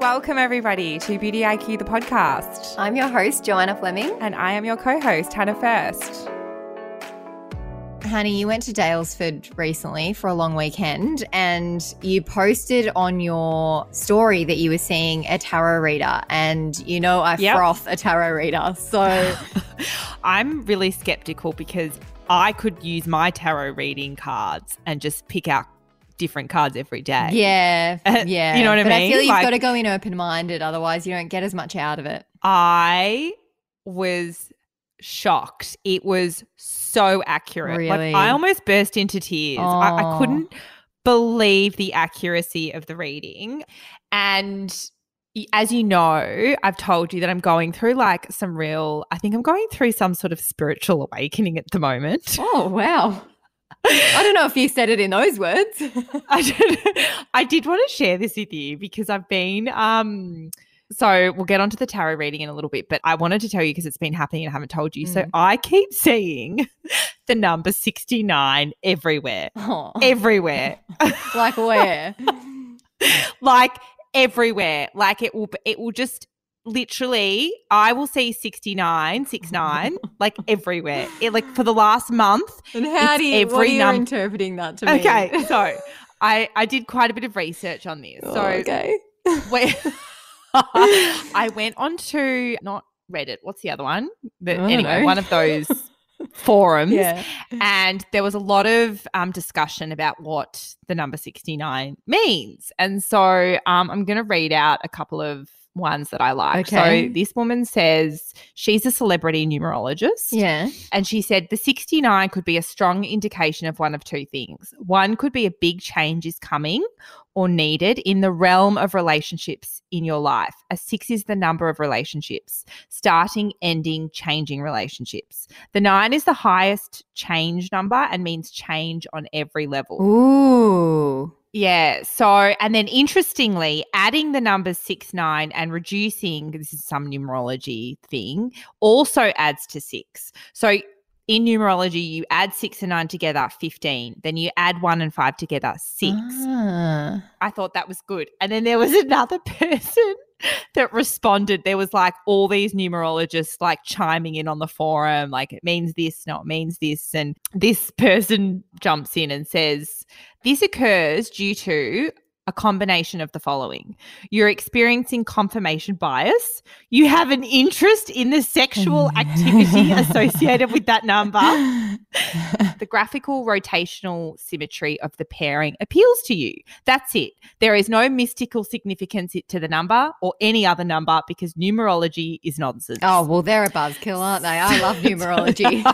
Welcome, everybody, to Beauty IQ, the podcast. I'm your host, Joanna Fleming. And I am your co host, Hannah First. Honey, you went to Daylesford recently for a long weekend and you posted on your story that you were seeing a tarot reader. And you know, I yep. froth a tarot reader. So I'm really skeptical because I could use my tarot reading cards and just pick out different cards every day. Yeah. Yeah. you know what I mean? I feel you've got to go in open minded, otherwise, you don't get as much out of it. I was shocked. It was so accurate. Really? Like, I almost burst into tears. I, I couldn't believe the accuracy of the reading. And as you know, I've told you that I'm going through like some real, I think I'm going through some sort of spiritual awakening at the moment. Oh, wow. I don't know if you said it in those words. I, did, I did want to share this with you because I've been um so we'll get onto the tarot reading in a little bit, but I wanted to tell you because it's been happening and I haven't told you. Mm. So I keep seeing the number 69 everywhere. Oh. Everywhere. like where? like everywhere. Like it will it will just literally I will see 69, 69, like everywhere. It, like for the last month. And how do you, every you num- interpreting that to me? Okay, so I, I did quite a bit of research on this. Oh, so okay. I went on to not Reddit, what's the other one? But anyway, know. one of those forums. Yeah. And there was a lot of um, discussion about what the number 69 means. And so um, I'm going to read out a couple of ones that I like. Okay. So this woman says she's a celebrity numerologist. Yeah. And she said the 69 could be a strong indication of one of two things. One could be a big change is coming or needed in the realm of relationships in your life. A six is the number of relationships, starting, ending, changing relationships. The nine is the highest change number and means change on every level. Ooh. Yeah. So, and then interestingly, adding the numbers six, nine and reducing, this is some numerology thing, also adds to six. So, in numerology, you add six and nine together, 15. Then you add one and five together, six. Ah. I thought that was good. And then there was another person that responded. There was like all these numerologists like chiming in on the forum, like it means this, no, it means this. And this person jumps in and says, This occurs due to a combination of the following you're experiencing confirmation bias, you have an interest in the sexual oh, activity associated with that number, the graphical rotational symmetry of the pairing appeals to you. That's it. There is no mystical significance to the number or any other number because numerology is nonsense. Oh, well, they're a buzzkill, aren't they? I love numerology.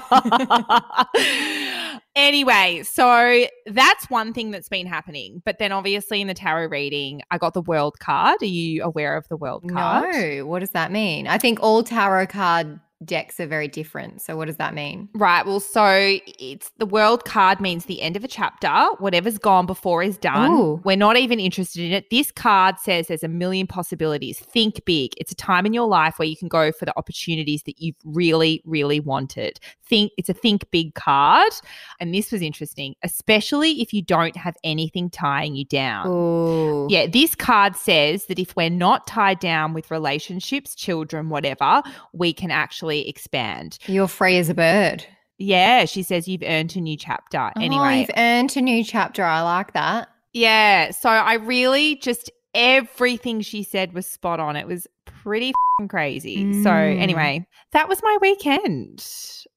Anyway, so that's one thing that's been happening. But then obviously in the tarot reading, I got the world card. Are you aware of the world card? No. What does that mean? I think all tarot card decks are very different. So what does that mean? Right. Well, so it's the world card means the end of a chapter. Whatever's gone before is done. Ooh. We're not even interested in it. This card says there's a million possibilities. Think big. It's a time in your life where you can go for the opportunities that you've really, really wanted. Think it's a think big card. And this was interesting, especially if you don't have anything tying you down. Ooh. Yeah, this card says that if we're not tied down with relationships, children, whatever, we can actually actually expand. You're free as a bird. Yeah, she says you've earned a new chapter. Oh, anyway, you've earned a new chapter. I like that. Yeah. So I really just everything she said was spot on. It was pretty crazy. Mm. So anyway, that was my weekend.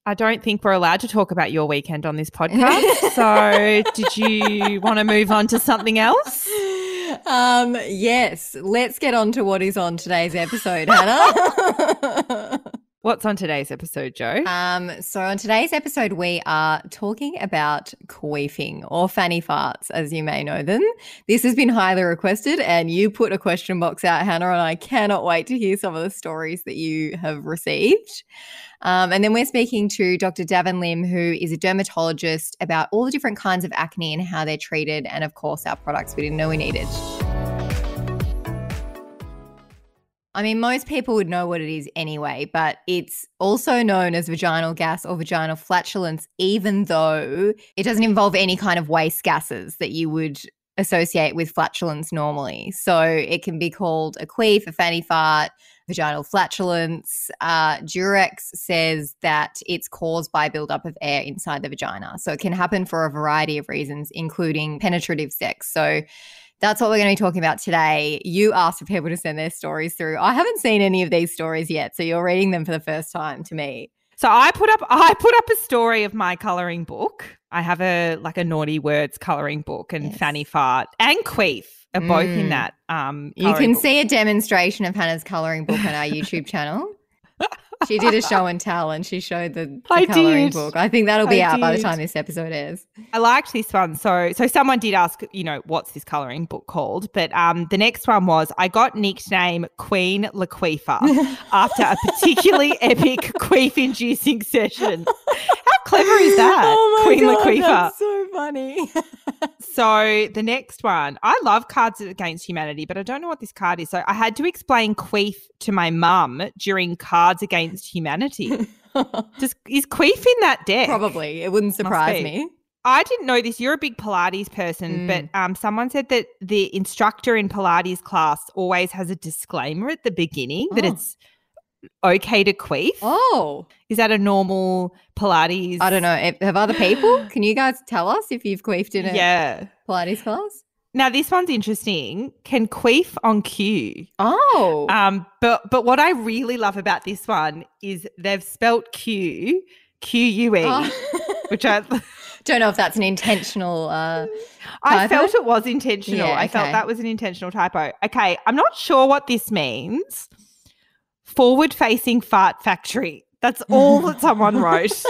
I don't think we're allowed to talk about your weekend on this podcast. so did you want to move on to something else? Um, yes. Let's get on to what is on today's episode, Hannah. What's on today's episode, Joe? Um, so on today's episode, we are talking about queefing or fanny farts, as you may know them. This has been highly requested, and you put a question box out, Hannah, and I cannot wait to hear some of the stories that you have received. Um, and then we're speaking to Dr. Davin Lim, who is a dermatologist, about all the different kinds of acne and how they're treated, and of course, our products we didn't know we needed. I mean, most people would know what it is anyway, but it's also known as vaginal gas or vaginal flatulence, even though it doesn't involve any kind of waste gases that you would associate with flatulence normally. So it can be called a queef, a fanny fart, vaginal flatulence. Uh, Durex says that it's caused by buildup of air inside the vagina. So it can happen for a variety of reasons, including penetrative sex. So that's what we're going to be talking about today. You asked for people to send their stories through. I haven't seen any of these stories yet, so you're reading them for the first time to me. So I put up I put up a story of my coloring book. I have a like a naughty words coloring book and yes. fanny fart and queef are mm. both in mm. that. Um, you can book. see a demonstration of Hannah's coloring book on our YouTube channel she did a show and tell and she showed the, the I coloring did. book. I think that'll be I out did. by the time this episode airs. I liked this one. So so someone did ask, you know, what's this coloring book called? But um the next one was I got nickname Queen Laqueefa after a particularly epic queef inducing session. How clever is that? Oh Queen God, Laqueefa. That's so funny. so the next one, I love Cards Against Humanity, but I don't know what this card is. So I had to explain queef to my mum during Cards Against Humanity. Just is queef in that deck? Probably. It wouldn't surprise me. I didn't know this. You're a big Pilates person, mm. but um, someone said that the instructor in Pilates class always has a disclaimer at the beginning oh. that it's okay to queef. Oh. Is that a normal Pilates? I don't know. Have other people? Can you guys tell us if you've queefed in a yeah. Pilates class? Now this one's interesting. Can queef on cue. Oh. Um, but but what I really love about this one is they've spelt Q Q U E, oh. which I don't know if that's an intentional uh I felt it was intentional. Yeah, okay. I felt that was an intentional typo. Okay, I'm not sure what this means forward facing fart factory. That's all that someone wrote.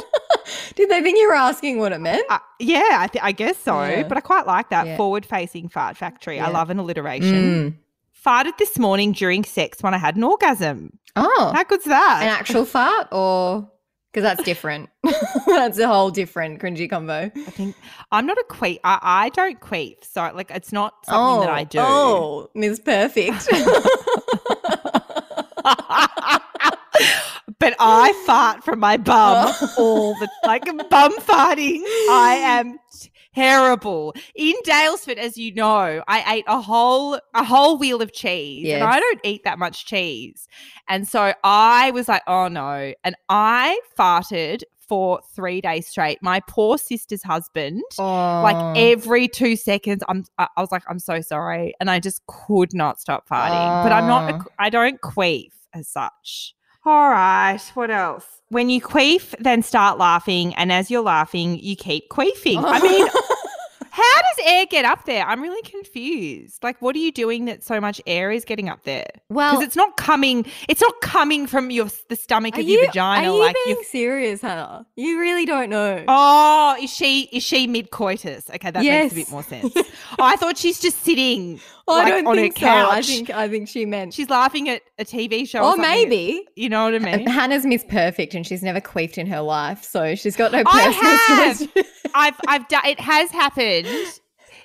Did they think you were asking what it meant? Uh, yeah, I, th- I, guess so. Yeah. But I quite like that yeah. forward facing fart factory. Yeah. I love an alliteration. Mm. Farted this morning during sex when I had an orgasm. Oh. How good's that? An actual fart or because that's different. that's a whole different cringy combo. I think I'm not a queef. I, I don't queef, so like it's not something oh, that I do. Oh, Miss Perfect. but I fart from my bum oh. all the like bum farting. I am terrible. In Daylesford, as you know, I ate a whole a whole wheel of cheese, yes. and I don't eat that much cheese. And so I was like, oh no, and I farted for three days straight. My poor sister's husband, oh. like every two seconds, I'm I was like, I'm so sorry, and I just could not stop farting. Oh. But I'm not, oh. I don't queef as such. All right, what else? When you queef, then start laughing, and as you're laughing, you keep queefing. I mean. How does air get up there? I'm really confused. Like, what are you doing that so much air is getting up there? Well, because it's not coming. It's not coming from your the stomach of you, your vagina. Are you like being serious, Hannah? You really don't know. Oh, is she is she mid coitus? Okay, that yes. makes a bit more sense. oh, I thought she's just sitting. Well, like, I don't on think her couch. So. I think I think she meant she's laughing at a TV show. Or, or maybe you know what I mean. Hannah's Miss Perfect, and she's never queefed in her life, so she's got no personal. I have. I've I've done. It has happened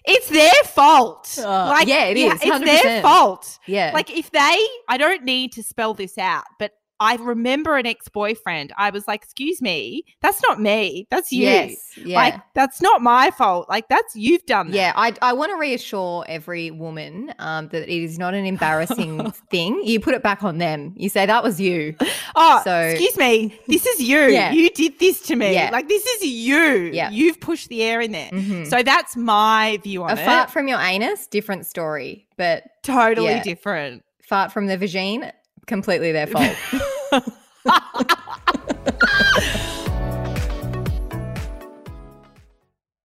it's their fault. Uh, like, yeah, it is. Yeah, it's their fault. Yeah. Like if they, I don't need to spell this out, but I remember an ex boyfriend. I was like, excuse me, that's not me. That's you. Yes, yeah. Like, that's not my fault. Like, that's you've done that. Yeah. I, I want to reassure every woman um, that it is not an embarrassing thing. You put it back on them. You say, that was you. Oh, so, excuse me. This is you. yeah. You did this to me. Yeah. Like, this is you. Yeah. You've pushed the air in there. Mm-hmm. So that's my view on a it. A fart from your anus, different story, but totally yeah. different. Fart from the vagine, completely their fault.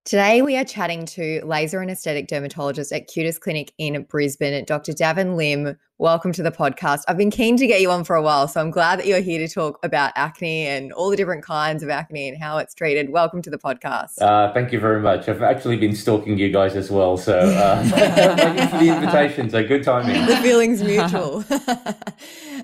Today, we are chatting to laser and aesthetic dermatologist at Cutis Clinic in Brisbane, Dr. Davin Lim. Welcome to the podcast. I've been keen to get you on for a while, so I'm glad that you're here to talk about acne and all the different kinds of acne and how it's treated. Welcome to the podcast. Uh, thank you very much. I've actually been stalking you guys as well, so uh, thank you for the invitation. So good timing. The feeling's mutual.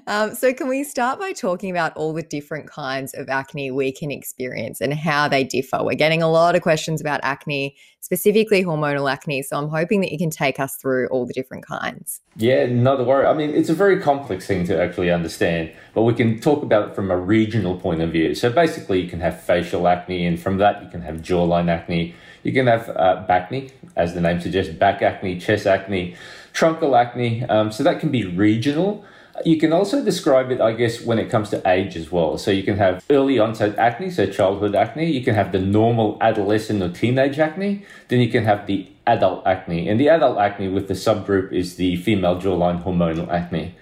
um, so, can we start by talking about all the different kinds of acne we can experience and how they differ? We're getting a lot of questions about acne, specifically hormonal acne. So, I'm hoping that you can take us through all the different kinds. Yeah, not to worry. I mean, it's a very complex thing to actually understand, but we can talk about it from a regional point of view. So, basically, you can have facial acne, and from that, you can have jawline acne. You can have uh, acne, as the name suggests, back acne, chest acne, truncal acne. Um, so, that can be regional. You can also describe it, I guess, when it comes to age as well. So you can have early onset acne, so childhood acne. You can have the normal adolescent or teenage acne. Then you can have the adult acne. And the adult acne with the subgroup is the female jawline hormonal acne.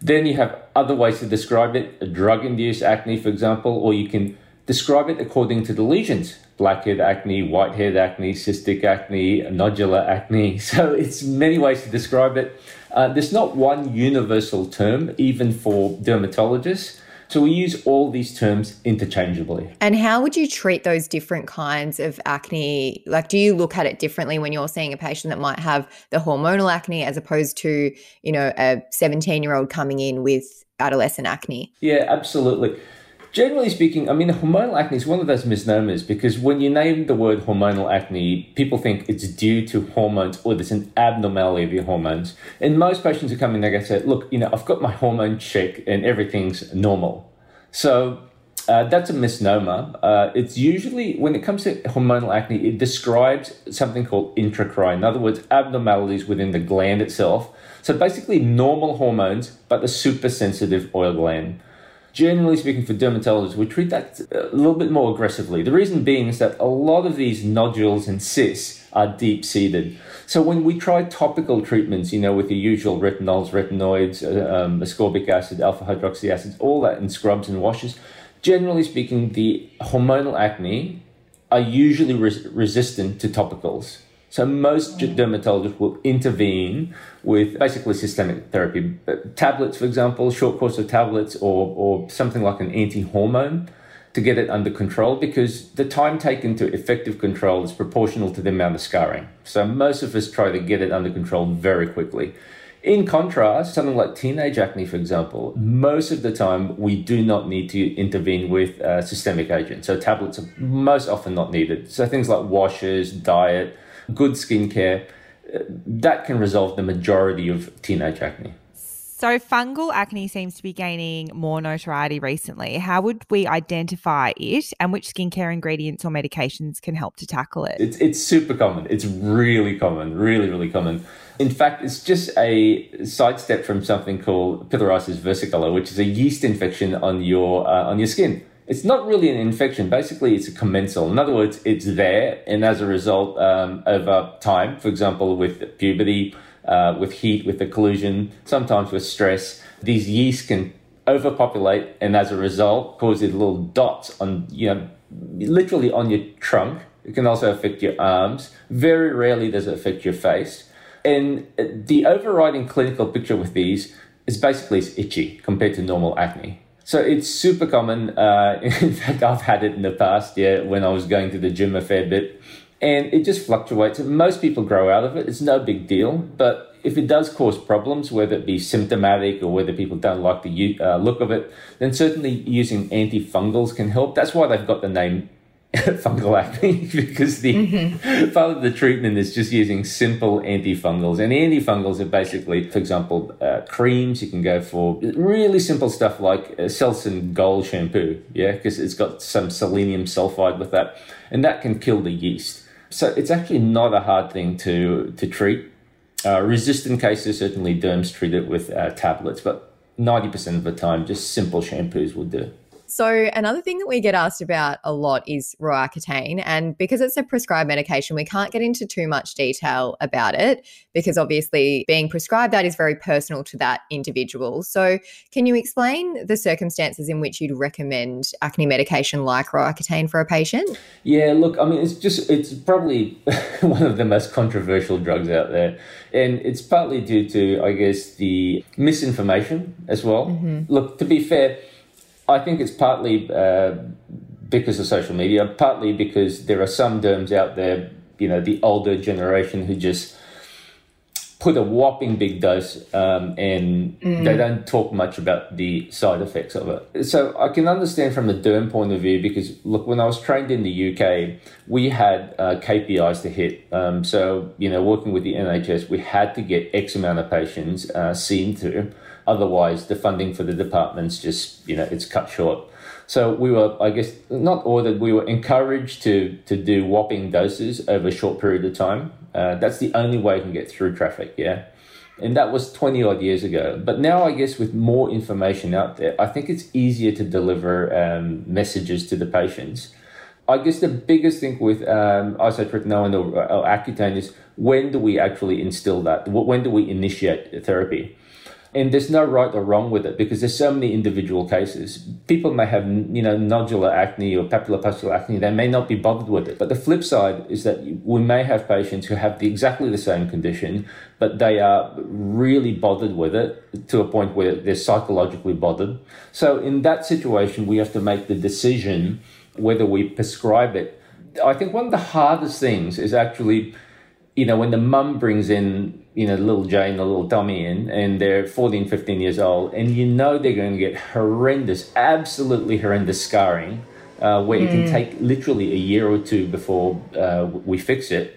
Then you have other ways to describe it, drug induced acne, for example, or you can describe it according to the lesions blackhead acne, whitehead acne, cystic acne, nodular acne. So it's many ways to describe it. Uh, there's not one universal term, even for dermatologists. So we use all these terms interchangeably. And how would you treat those different kinds of acne? Like, do you look at it differently when you're seeing a patient that might have the hormonal acne as opposed to, you know, a 17 year old coming in with adolescent acne? Yeah, absolutely. Generally speaking, I mean, hormonal acne is one of those misnomers because when you name the word hormonal acne, people think it's due to hormones or there's an abnormality of your hormones. And most patients who come in, they say, look, you know, I've got my hormone check and everything's normal. So uh, that's a misnomer. Uh, it's usually, when it comes to hormonal acne, it describes something called intracrine. In other words, abnormalities within the gland itself. So basically, normal hormones, but the super sensitive oil gland generally speaking, for dermatologists, we treat that a little bit more aggressively. The reason being is that a lot of these nodules and cysts are deep seated. So when we try topical treatments, you know, with the usual retinols, retinoids, uh, um, ascorbic acid, alpha hydroxy acids, all that in scrubs and washes, generally speaking, the hormonal acne are usually res- resistant to topicals. So most dermatologists will intervene with basically systemic therapy, uh, tablets, for example, short course of tablets, or or something like an anti-hormone to get it under control because the time taken to effective control is proportional to the amount of scarring. So most of us try to get it under control very quickly. In contrast, something like teenage acne, for example, most of the time we do not need to intervene with uh, systemic agents. So tablets are most often not needed. So things like washes, diet, good skincare, uh, that can resolve the majority of teenage acne. So, fungal acne seems to be gaining more notoriety recently. How would we identify it and which skincare ingredients or medications can help to tackle it? It's, it's super common. It's really common, really, really common. In fact, it's just a sidestep from something called pityriasis versicolor, which is a yeast infection on your, uh, on your skin. It's not really an infection. Basically, it's a commensal. In other words, it's there, and as a result, um, over time, for example, with puberty, uh, with heat, with occlusion, sometimes with stress, these yeasts can overpopulate, and as a result, cause these little dots on, you know, literally on your trunk. It can also affect your arms. Very rarely does it affect your face. And the overriding clinical picture with these is basically it's itchy compared to normal acne. So it's super common. Uh, in fact, I've had it in the past, yeah, when I was going to the gym a fair bit. And it just fluctuates. Most people grow out of it. It's no big deal. But if it does cause problems, whether it be symptomatic or whether people don't like the uh, look of it, then certainly using antifungals can help. That's why they've got the name fungal acne because the mm-hmm. part of the treatment is just using simple antifungals. And antifungals are basically, for example, uh, creams. You can go for really simple stuff like uh, Selsun Gold shampoo, yeah, because it's got some selenium sulfide with that, and that can kill the yeast. So it's actually not a hard thing to to treat. Uh, resistant cases certainly derms treat it with uh, tablets, but ninety percent of the time, just simple shampoos will do. So, another thing that we get asked about a lot is Roaccutane. And because it's a prescribed medication, we can't get into too much detail about it because obviously being prescribed that is very personal to that individual. So, can you explain the circumstances in which you'd recommend acne medication like Roaccutane for a patient? Yeah, look, I mean, it's just, it's probably one of the most controversial drugs out there. And it's partly due to, I guess, the misinformation as well. Mm-hmm. Look, to be fair, I think it's partly uh, because of social media, partly because there are some derms out there, you know, the older generation who just put a whopping big dose um, and mm. they don't talk much about the side effects of it. So I can understand from a derm point of view because, look, when I was trained in the UK, we had uh, KPIs to hit. Um, so, you know, working with the NHS, we had to get X amount of patients uh, seen to. Otherwise, the funding for the departments just, you know, it's cut short. So we were, I guess, not ordered, we were encouraged to, to do whopping doses over a short period of time. Uh, that's the only way you can get through traffic, yeah. And that was 20 odd years ago. But now, I guess, with more information out there, I think it's easier to deliver um, messages to the patients. I guess the biggest thing with um, isotretinoin or, or Accutane is when do we actually instill that? When do we initiate therapy? And there's no right or wrong with it because there's so many individual cases. People may have, you know, nodular acne or papulopustular acne. They may not be bothered with it. But the flip side is that we may have patients who have the, exactly the same condition, but they are really bothered with it to a point where they're psychologically bothered. So in that situation, we have to make the decision whether we prescribe it. I think one of the hardest things is actually, you know, when the mum brings in you know, little Jane, a little dummy in, and they're 14, 15 years old, and you know they're going to get horrendous, absolutely horrendous scarring, uh, where mm. it can hmm. take literally a year or two before uh, we fix it.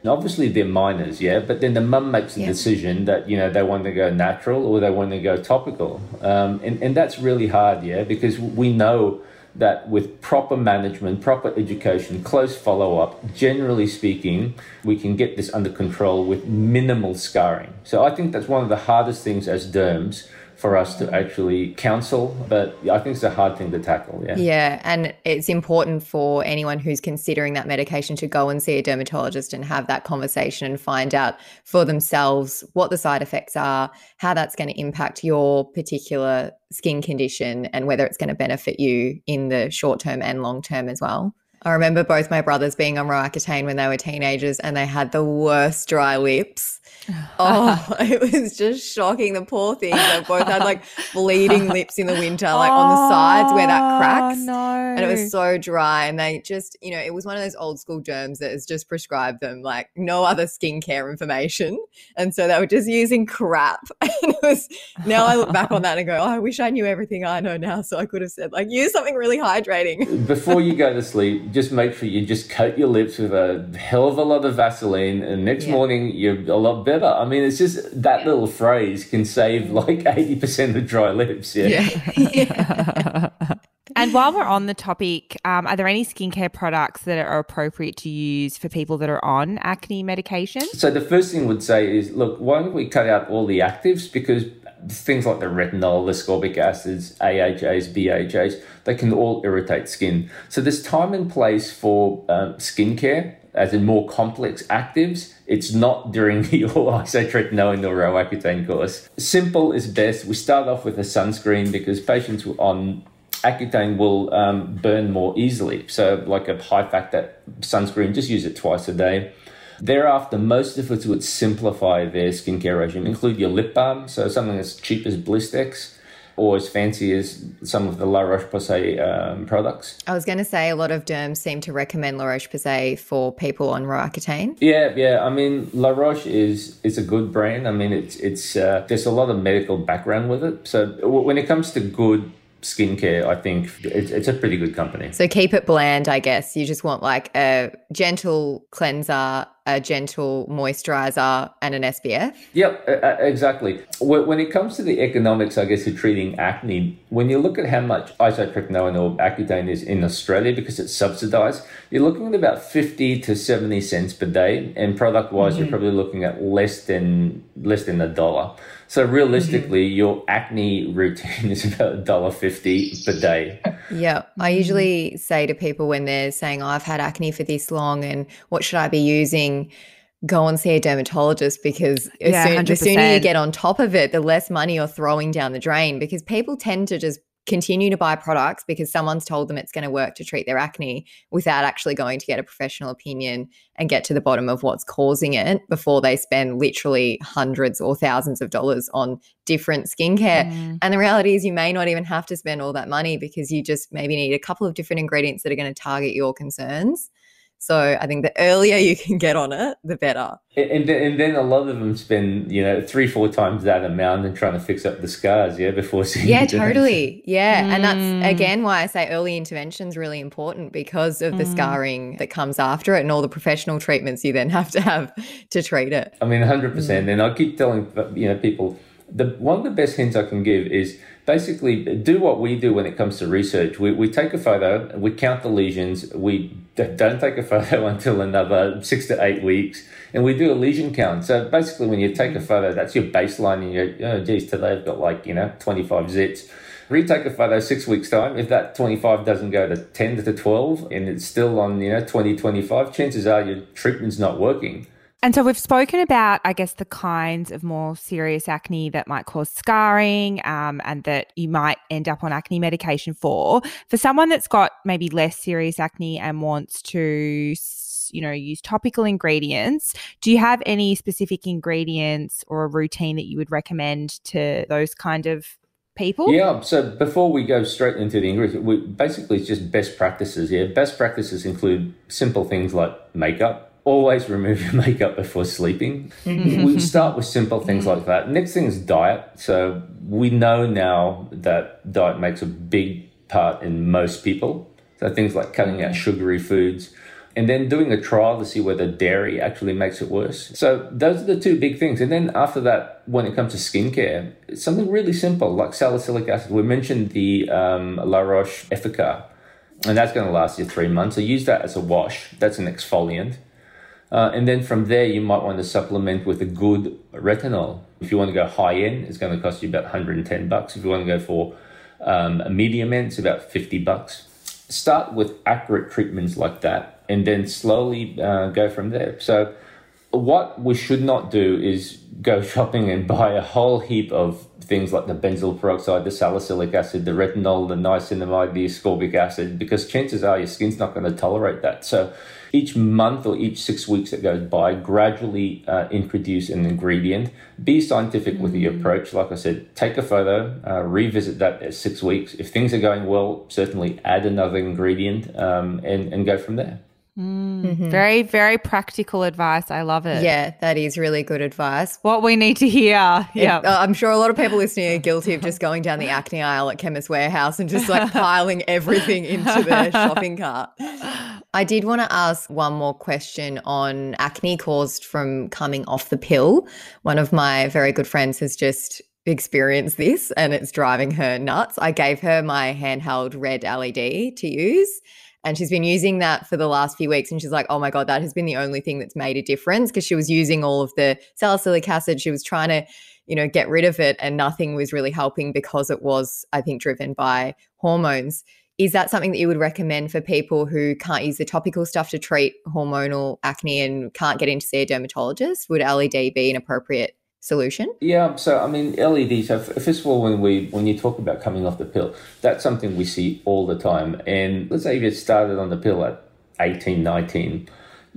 And obviously they're minors, yeah, but then the mum makes the yeah. decision that, you know, they want to go natural or they want to go topical. Um, and, and that's really hard, yeah, because we know that with proper management, proper education, close follow up, generally speaking, we can get this under control with minimal scarring. So I think that's one of the hardest things as derms for us to actually counsel, but I think it's a hard thing to tackle. Yeah. Yeah. And it's important for anyone who's considering that medication to go and see a dermatologist and have that conversation and find out for themselves what the side effects are, how that's going to impact your particular skin condition, and whether it's going to benefit you in the short term and long term as well. I remember both my brothers being on Roaccutane when they were teenagers and they had the worst dry lips oh, it was just shocking. The poor things. They both had like bleeding lips in the winter, like oh, on the sides where that oh, cracks. No. And it was so dry. And they just, you know, it was one of those old school derms that has just prescribed them like no other skincare information. And so they were just using crap. and it was now I look back on that and go, oh, I wish I knew everything I know now. So I could have said, like, use something really hydrating. Before you go to sleep, just make sure you just coat your lips with a hell of a lot of Vaseline. And next yeah. morning, you're a lot better. I mean, it's just that little phrase can save like 80% of dry lips. Yeah. yeah. and while we're on the topic, um, are there any skincare products that are appropriate to use for people that are on acne medication? So, the first thing I would say is look, why don't we cut out all the actives? Because things like the retinol, the ascorbic acids, AHAs, BHAs, they can all irritate skin. So, there's time and place for um, skincare as in more complex actives. It's not during your isotretinoin or Roaccutane course. Simple is best. We start off with a sunscreen because patients on Accutane will um, burn more easily. So, like a high factor sunscreen, just use it twice a day. Thereafter, most of us would simplify their skincare regime, include your lip balm, so something as cheap as Blistex or as fancy as some of the La Roche Posay um, products. I was going to say a lot of derms seem to recommend La Roche Posay for people on Roaccutane. Yeah, yeah. I mean, La Roche is is a good brand. I mean, it's it's uh, there's a lot of medical background with it. So when it comes to good skincare, I think it's, it's a pretty good company. So keep it bland, I guess. You just want like a gentle cleanser, a gentle moisturizer, and an SPF. Yep, exactly. When it comes to the economics, I guess, of treating acne, when you look at how much isotretinoin or Accutane is in Australia because it's subsidized, you're looking at about 50 to 70 cents per day. And product wise, mm-hmm. you're probably looking at less than less than a dollar. So realistically, mm-hmm. your acne routine is about $1.50 per day. Yeah. I mm-hmm. usually say to people when they're saying, oh, I've had acne for this long and what should I be using? Go and see a dermatologist because yeah, soon, the sooner you get on top of it, the less money you're throwing down the drain because people tend to just continue to buy products because someone's told them it's going to work to treat their acne without actually going to get a professional opinion and get to the bottom of what's causing it before they spend literally hundreds or thousands of dollars on different skincare. Mm. And the reality is, you may not even have to spend all that money because you just maybe need a couple of different ingredients that are going to target your concerns. So I think the earlier you can get on it, the better. And then, and then a lot of them spend, you know, three, four times that amount and trying to fix up the scars, yeah, before seeing. Yeah, totally. Yeah. Mm. And that's mm. again why I say early intervention is really important because of the mm. scarring that comes after it and all the professional treatments you then have to have to treat it. I mean, 100%. Mm. And I keep telling, you know, people, the one of the best hints I can give is basically do what we do when it comes to research. We, we take a photo, we count the lesions, we don't take a photo until another six to eight weeks, and we do a lesion count. So basically, when you take a photo, that's your baseline, and you're, oh, geez, today I've got like, you know, 25 zits. Retake a photo six weeks' time. If that 25 doesn't go to 10 to 12 and it's still on, you know, 20, 25, chances are your treatment's not working. And so we've spoken about, I guess, the kinds of more serious acne that might cause scarring um, and that you might end up on acne medication for. For someone that's got maybe less serious acne and wants to, you know, use topical ingredients, do you have any specific ingredients or a routine that you would recommend to those kind of people? Yeah. So before we go straight into the ingredients, we basically it's just best practices. Yeah. Best practices include simple things like makeup always remove your makeup before sleeping. Mm-hmm. we start with simple things like that. Next thing is diet. So we know now that diet makes a big part in most people. So things like cutting out sugary foods and then doing a trial to see whether dairy actually makes it worse. So those are the two big things. And then after that, when it comes to skincare, it's something really simple like salicylic acid. We mentioned the um, La Roche Effaclar, and that's going to last you three months. So use that as a wash. That's an exfoliant. Uh, and then from there, you might want to supplement with a good retinol. If you want to go high end, it's going to cost you about 110 bucks. If you want to go for um, a medium end, it's about 50 bucks. Start with accurate treatments like that, and then slowly uh, go from there. So, what we should not do is go shopping and buy a whole heap of things like the benzoyl peroxide, the salicylic acid, the retinol, the niacinamide, the ascorbic acid, because chances are your skin's not going to tolerate that. So each month or each six weeks that goes by, gradually uh, introduce an ingredient. Be scientific mm-hmm. with the mm. approach. Like I said, take a photo, uh, revisit that at six weeks. If things are going well, certainly add another ingredient um, and, and go from there. Mm, mm-hmm. Very, very practical advice. I love it. Yeah, that is really good advice. What we need to hear. Yeah. Uh, I'm sure a lot of people listening are guilty of just going down the acne aisle at Chemist Warehouse and just like piling everything into their shopping cart. I did want to ask one more question on acne caused from coming off the pill. One of my very good friends has just experienced this and it's driving her nuts. I gave her my handheld red LED to use and she's been using that for the last few weeks. And she's like, oh my God, that has been the only thing that's made a difference because she was using all of the salicylic acid. She was trying to, you know, get rid of it and nothing was really helping because it was, I think, driven by hormones. Is that something that you would recommend for people who can't use the topical stuff to treat hormonal acne and can't get in to see a dermatologist? Would LED be an appropriate solution? Yeah, so I mean LED. So first of all, when we when you talk about coming off the pill, that's something we see all the time. And let's say you get started on the pill at 18, 19,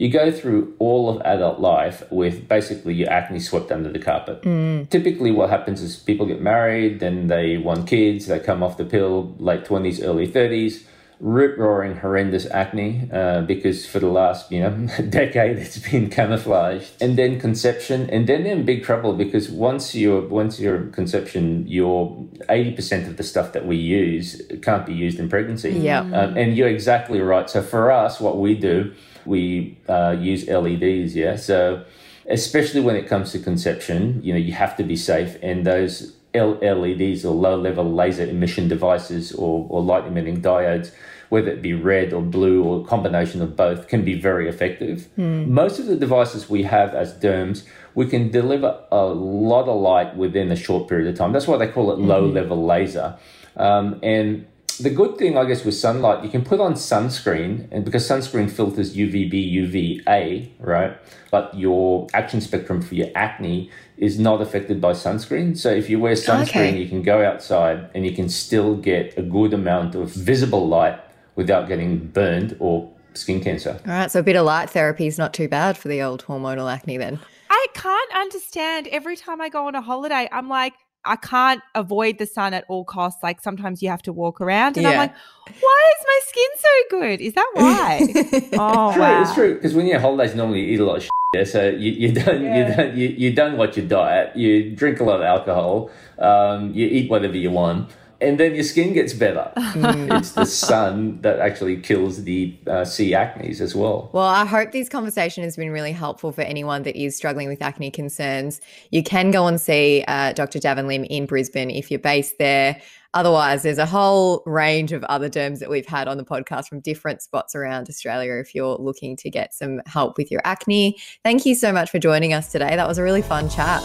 you go through all of adult life with basically your acne swept under the carpet. Mm. Typically, what happens is people get married, then they want kids, they come off the pill, late twenties, early thirties. Rip roaring horrendous acne uh, because for the last you know decade it's been camouflaged. And then conception and then they're in big trouble because once you're once you're conception your 80% of the stuff that we use can't be used in pregnancy. Yeah. Um, and you're exactly right. So for us what we do we uh, use leds yeah so especially when it comes to conception you know you have to be safe and those LEDs or low level laser emission devices or, or light emitting diodes whether it be red or blue or a combination of both, can be very effective. Mm. Most of the devices we have as derms, we can deliver a lot of light within a short period of time. That's why they call it low level laser. Um, and the good thing, I guess, with sunlight, you can put on sunscreen, and because sunscreen filters UVB, UVA, right? But your action spectrum for your acne is not affected by sunscreen. So if you wear sunscreen, Okay. you can go outside and you can still get a good amount of visible light without getting burned or skin cancer. All right, so a bit of light therapy is not too bad for the old hormonal acne then. I can't understand. Every time I go on a holiday, I'm like, I can't avoid the sun at all costs. Like sometimes you have to walk around, and I'm like, why is my skin so good? Is that why? oh True, wow. it's true because when you're on holidays, normally you eat a lot of shit. Yeah, so you, you don't you don't you, you don't watch your diet. You drink a lot of alcohol. Um, you eat whatever you want, and then your skin gets better. it's the sun that actually kills the uh, C acnes as well. Well, I hope this conversation has been really helpful for anyone that is struggling with acne concerns. You can go and see uh, Dr. Davin Lim in Brisbane if you're based there. Otherwise, there's a whole range of other derms that we've had on the podcast from different spots around Australia if you're looking to get some help with your acne. Thank you so much for joining us today. That was a really fun chat.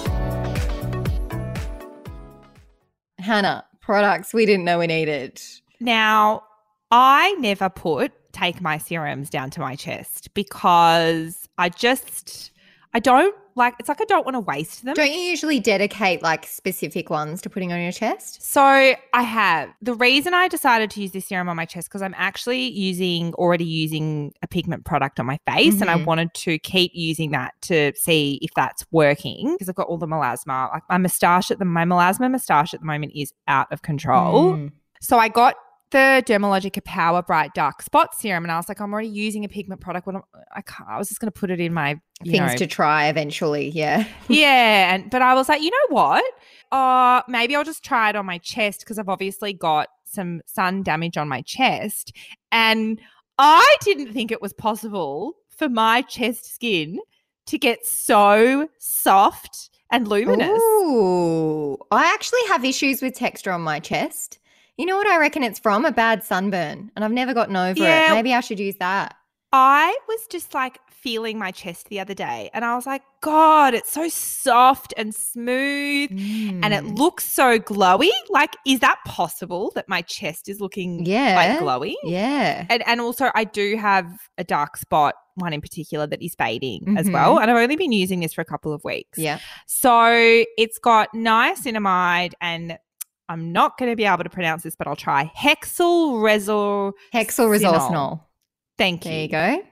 Hannah, products we didn't know we needed. Now, I never put take my serums down to my chest because I just I don't like it's like I don't want to waste them. Don't you usually dedicate like specific ones to putting on your chest? So I have the reason I decided to use this serum on my chest because I'm actually using already using a pigment product on my face, and I Mhm. wanted to keep using that to see if that's working because I've got all the melasma. Like my moustache at the my melasma moustache at the moment is out of control. Mm. So I got the Dermalogica Power Bright Dark Spot Serum, and I was like, I'm already using a pigment product. I. I was just going to put it in my Things know, to try eventually. Yeah. yeah, and but I was like, you know what? Uh maybe I'll just try it on my chest because I've obviously got some sun damage on my chest. And I didn't think it was possible for my chest skin to get so soft and luminous. Ooh. I actually have issues with texture on my chest. You know what I reckon it's from? A bad sunburn. And I've never gotten over Yeah. it. Maybe I should use that. I was just like feeling my chest the other day and I was like, God, it's so soft and smooth and it Mm. looks so glowy. Like, is that possible that my chest is looking Yeah. like glowy? Yeah. And and also I do have a dark spot, one in particular that is fading as well. And I've only been using this for a couple of weeks. Yeah. So it's got niacinamide and I'm not going to be able to pronounce this, but I'll try. Hexyl resol. Hexyl resorcinol. Thank you. There you go.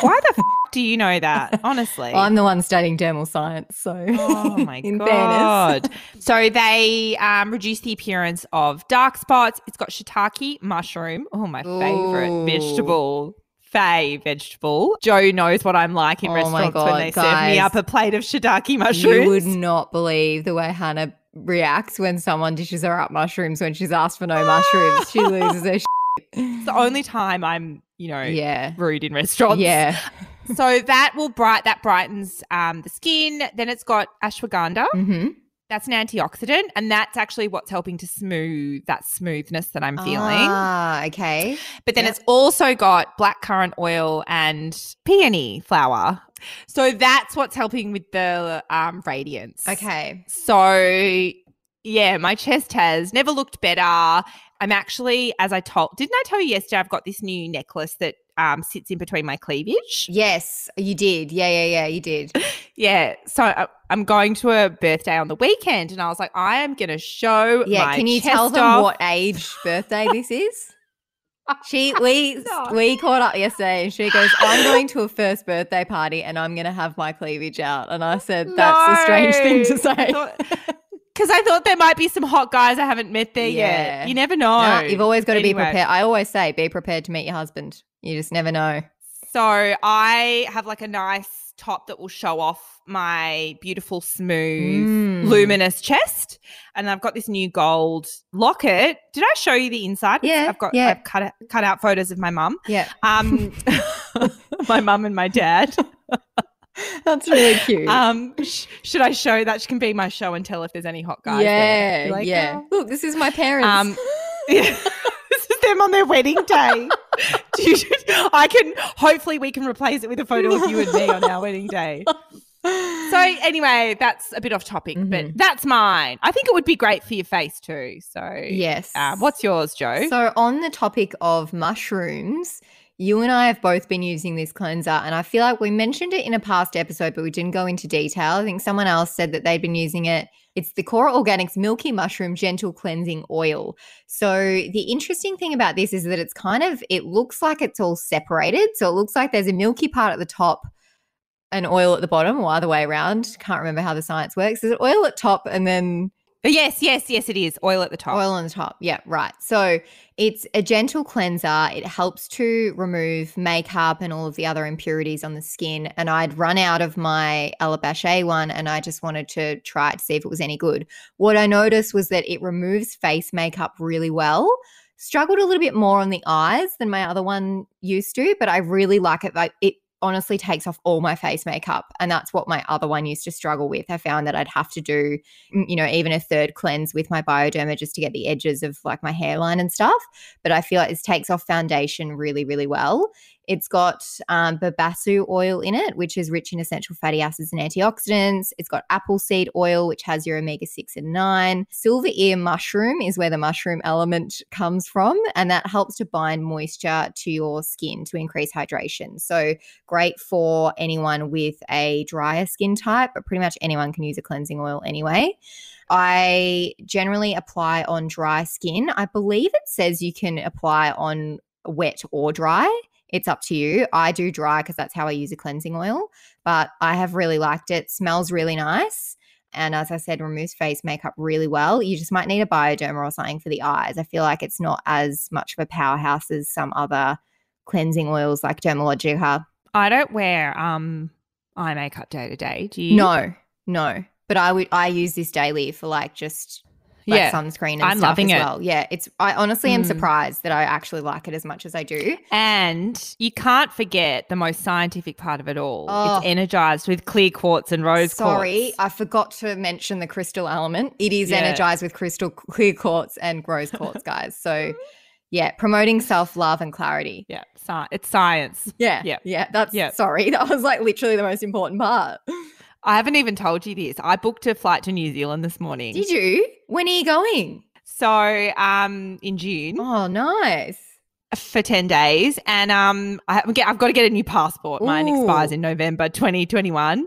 Why the f- do you know that? Honestly. I'm the one studying dermal science, so Oh my god! so they um, reduce the appearance of dark spots. It's got shiitake mushroom. Oh, my favorite vegetable. Fave vegetable. Joe knows what I'm like in Oh restaurants when God, they serve me up a plate of shiitake mushrooms. You would not believe the way Hannah reacts when someone dishes her up mushrooms when she's asked for no mushrooms. She loses her It's the only time I'm, you know, Yeah. rude in restaurants. Yeah. So that will bright that brightens um, the skin. Then it's got ashwagandha. hmm That's an antioxidant, and that's actually what's helping to smooth that smoothness that I'm feeling. Ah, okay. But then Yep. it's also got black currant oil and peony flower. So that's what's helping with the um, radiance. Okay. So yeah, my chest has never looked better. I'm actually, as I told, didn't I tell you yesterday? I've got this new necklace that um, sits in between my cleavage. Yes, you did. Yeah, yeah, yeah, you did. Yeah. So I, I'm going to a birthday on the weekend, and I was like, I am going to show. Yeah, my can you tell them off. what age birthday this is? She we No. we caught up yesterday and she goes, I'm going to a first birthday party and I'm gonna have my cleavage out. And I said, That's a strange thing to say. Because I thought there might be some hot guys I haven't met there Yeah. yet. You never know. Nah, you've always got to be prepared. I always say, be prepared to meet your husband. You just never know. So I have like a nice top that will show off my beautiful, smooth, Mm. luminous chest, and I've got this new gold locket. Did I show you the inside? Yeah, I've got. yeah. I've cut out, cut out photos of my mum. Yeah. Um, my mum and my dad. That's really cute. Um, sh- should I show that? She can be my show and tell if there's any hot guys. yeah. Like, yeah. "Oh." Look, this is my parents. Um, yeah. this is them on their wedding day. I can hopefully we can replace it with a photo of you and me on our wedding day. So anyway, that's a bit off topic, mm-hmm. but that's mine. I think it would be great for your face too. So yes, um, what's yours, Joe? So on the topic of mushrooms, you and I have both been using this cleanser, and I feel like we mentioned it in a past episode, but we didn't go into detail. I think someone else said that they'd been using it. It's the Kora Organics Milky Mushroom Gentle Cleansing Oil. So the interesting thing about this is that it's kind of it looks like it's all separated. So it looks like there's a milky part at the top an oil at the bottom or other way around. Can't remember how the science works. It oil at top and then Yes, yes, yes, it is. Oil at the top. Oil on the top. Yeah, right. So it's a gentle cleanser. It helps to remove makeup and all of the other impurities on the skin. And I'd run out of my Alabache one and I just wanted to try it to see if it was any good. What I noticed was that it removes face makeup really well. Struggled a little bit more on the eyes than my other one used to, but I really like it. Like it honestly takes off all my face makeup. And that's what my other one used to struggle with. I found that I'd have to do, mm, you know, even a third cleanse with my bioderma just to get the edges of like my hairline and stuff. But I feel like this takes off foundation really, really well. It's got um, babassu oil in it, which is rich in essential fatty acids and antioxidants. It's got apple seed oil, which has your omega 6 and 9. Silver ear mushroom is where the mushroom element comes from, and that helps to bind moisture to your skin to increase hydration. So, great for anyone with a drier skin type, but pretty much anyone can use a cleansing oil anyway. I generally apply on dry skin. I believe it says you can apply on wet or dry it's up to you. I do dry because that's how I use a cleansing oil, but I have really liked it. Smells really nice. And as I said, removes face makeup really well. You just might need a bioderma or something for the eyes. I feel like it's not as much of a powerhouse as some other cleansing oils like Dermalogica. I don't wear um eye makeup day to day. Do you? No, no. But I would I use this daily for like just like yeah. sunscreen and I'm stuff loving as it. well. Yeah, it's I honestly am mm. surprised that I actually like it as much as I do. And you can't forget the most scientific part of it all. Oh. It's energized with clear quartz and rose Sorry, quartz. Sorry, I forgot to mention the crystal element. It is yeah. energized with crystal clear quartz and rose quartz, guys. So yeah, promoting self love and clarity. Yeah, it's science. Yeah, yeah, yeah. That's yeah. sorry, that was like literally the most important part. I haven't even told you this. I booked a flight to New Zealand this morning. Did you? When are you going? So, um, in June. Oh, nice. For 10 days. And um, I, have got to get a new passport. Mine Ooh. expires in November 2021.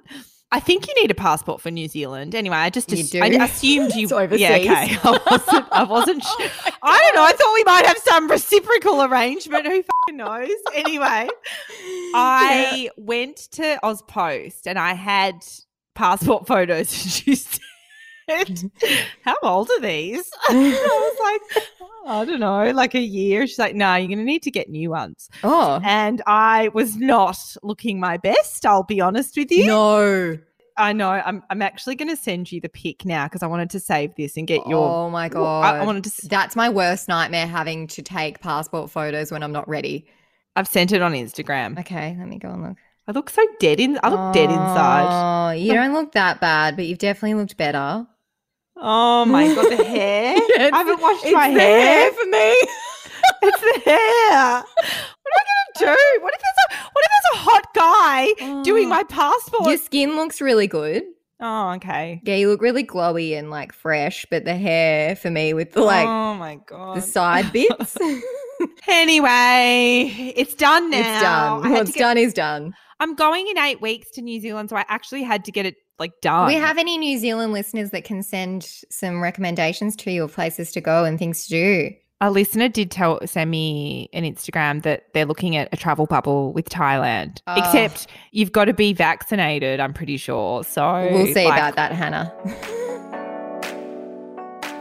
I think you need a passport for New Zealand. Anyway, I just ass- I assumed you. overseas. Yeah, okay. I wasn't. I wasn't. Sh- I don't know. I thought we might have some reciprocal arrangement. Who fucking knows? Anyway, I yeah. went to AusPost and I had passport photos. She said, "How old are these?" I was like, oh, "I don't know, like a year." She's like, "No, nah, you're going to need to get new ones." Oh, and I was not looking my best. I'll be honest with you. No. I know. I'm I'm actually going to send you the pic now because I wanted to save this and get your. Oh my god! I, I wanted to. That's my worst nightmare having to take passport photos when I'm not ready. I've sent it on Instagram. Okay, let me go and look. I look so dead in. I look oh, dead inside. Oh, you don't look that bad, but you've definitely looked better. Oh my god, the hair! yeah, I haven't washed my hair. hair for me. it's the hair. What am I gonna do? What if there's a what if there's a hot guy oh. doing my passport? Your skin looks really good. Oh, okay. Yeah, you look really glowy and like fresh, but the hair for me with the like oh my god the side bits. anyway, it's done now. It's done. What's get- done is done. I'm going in eight weeks to New Zealand, so I actually had to get it like done. We have any New Zealand listeners that can send some recommendations to you of places to go and things to do? A listener did tell send me an Instagram that they're looking at a travel bubble with Thailand. Oh. Except you've got to be vaccinated, I'm pretty sure. So we'll see like, about that, Hannah.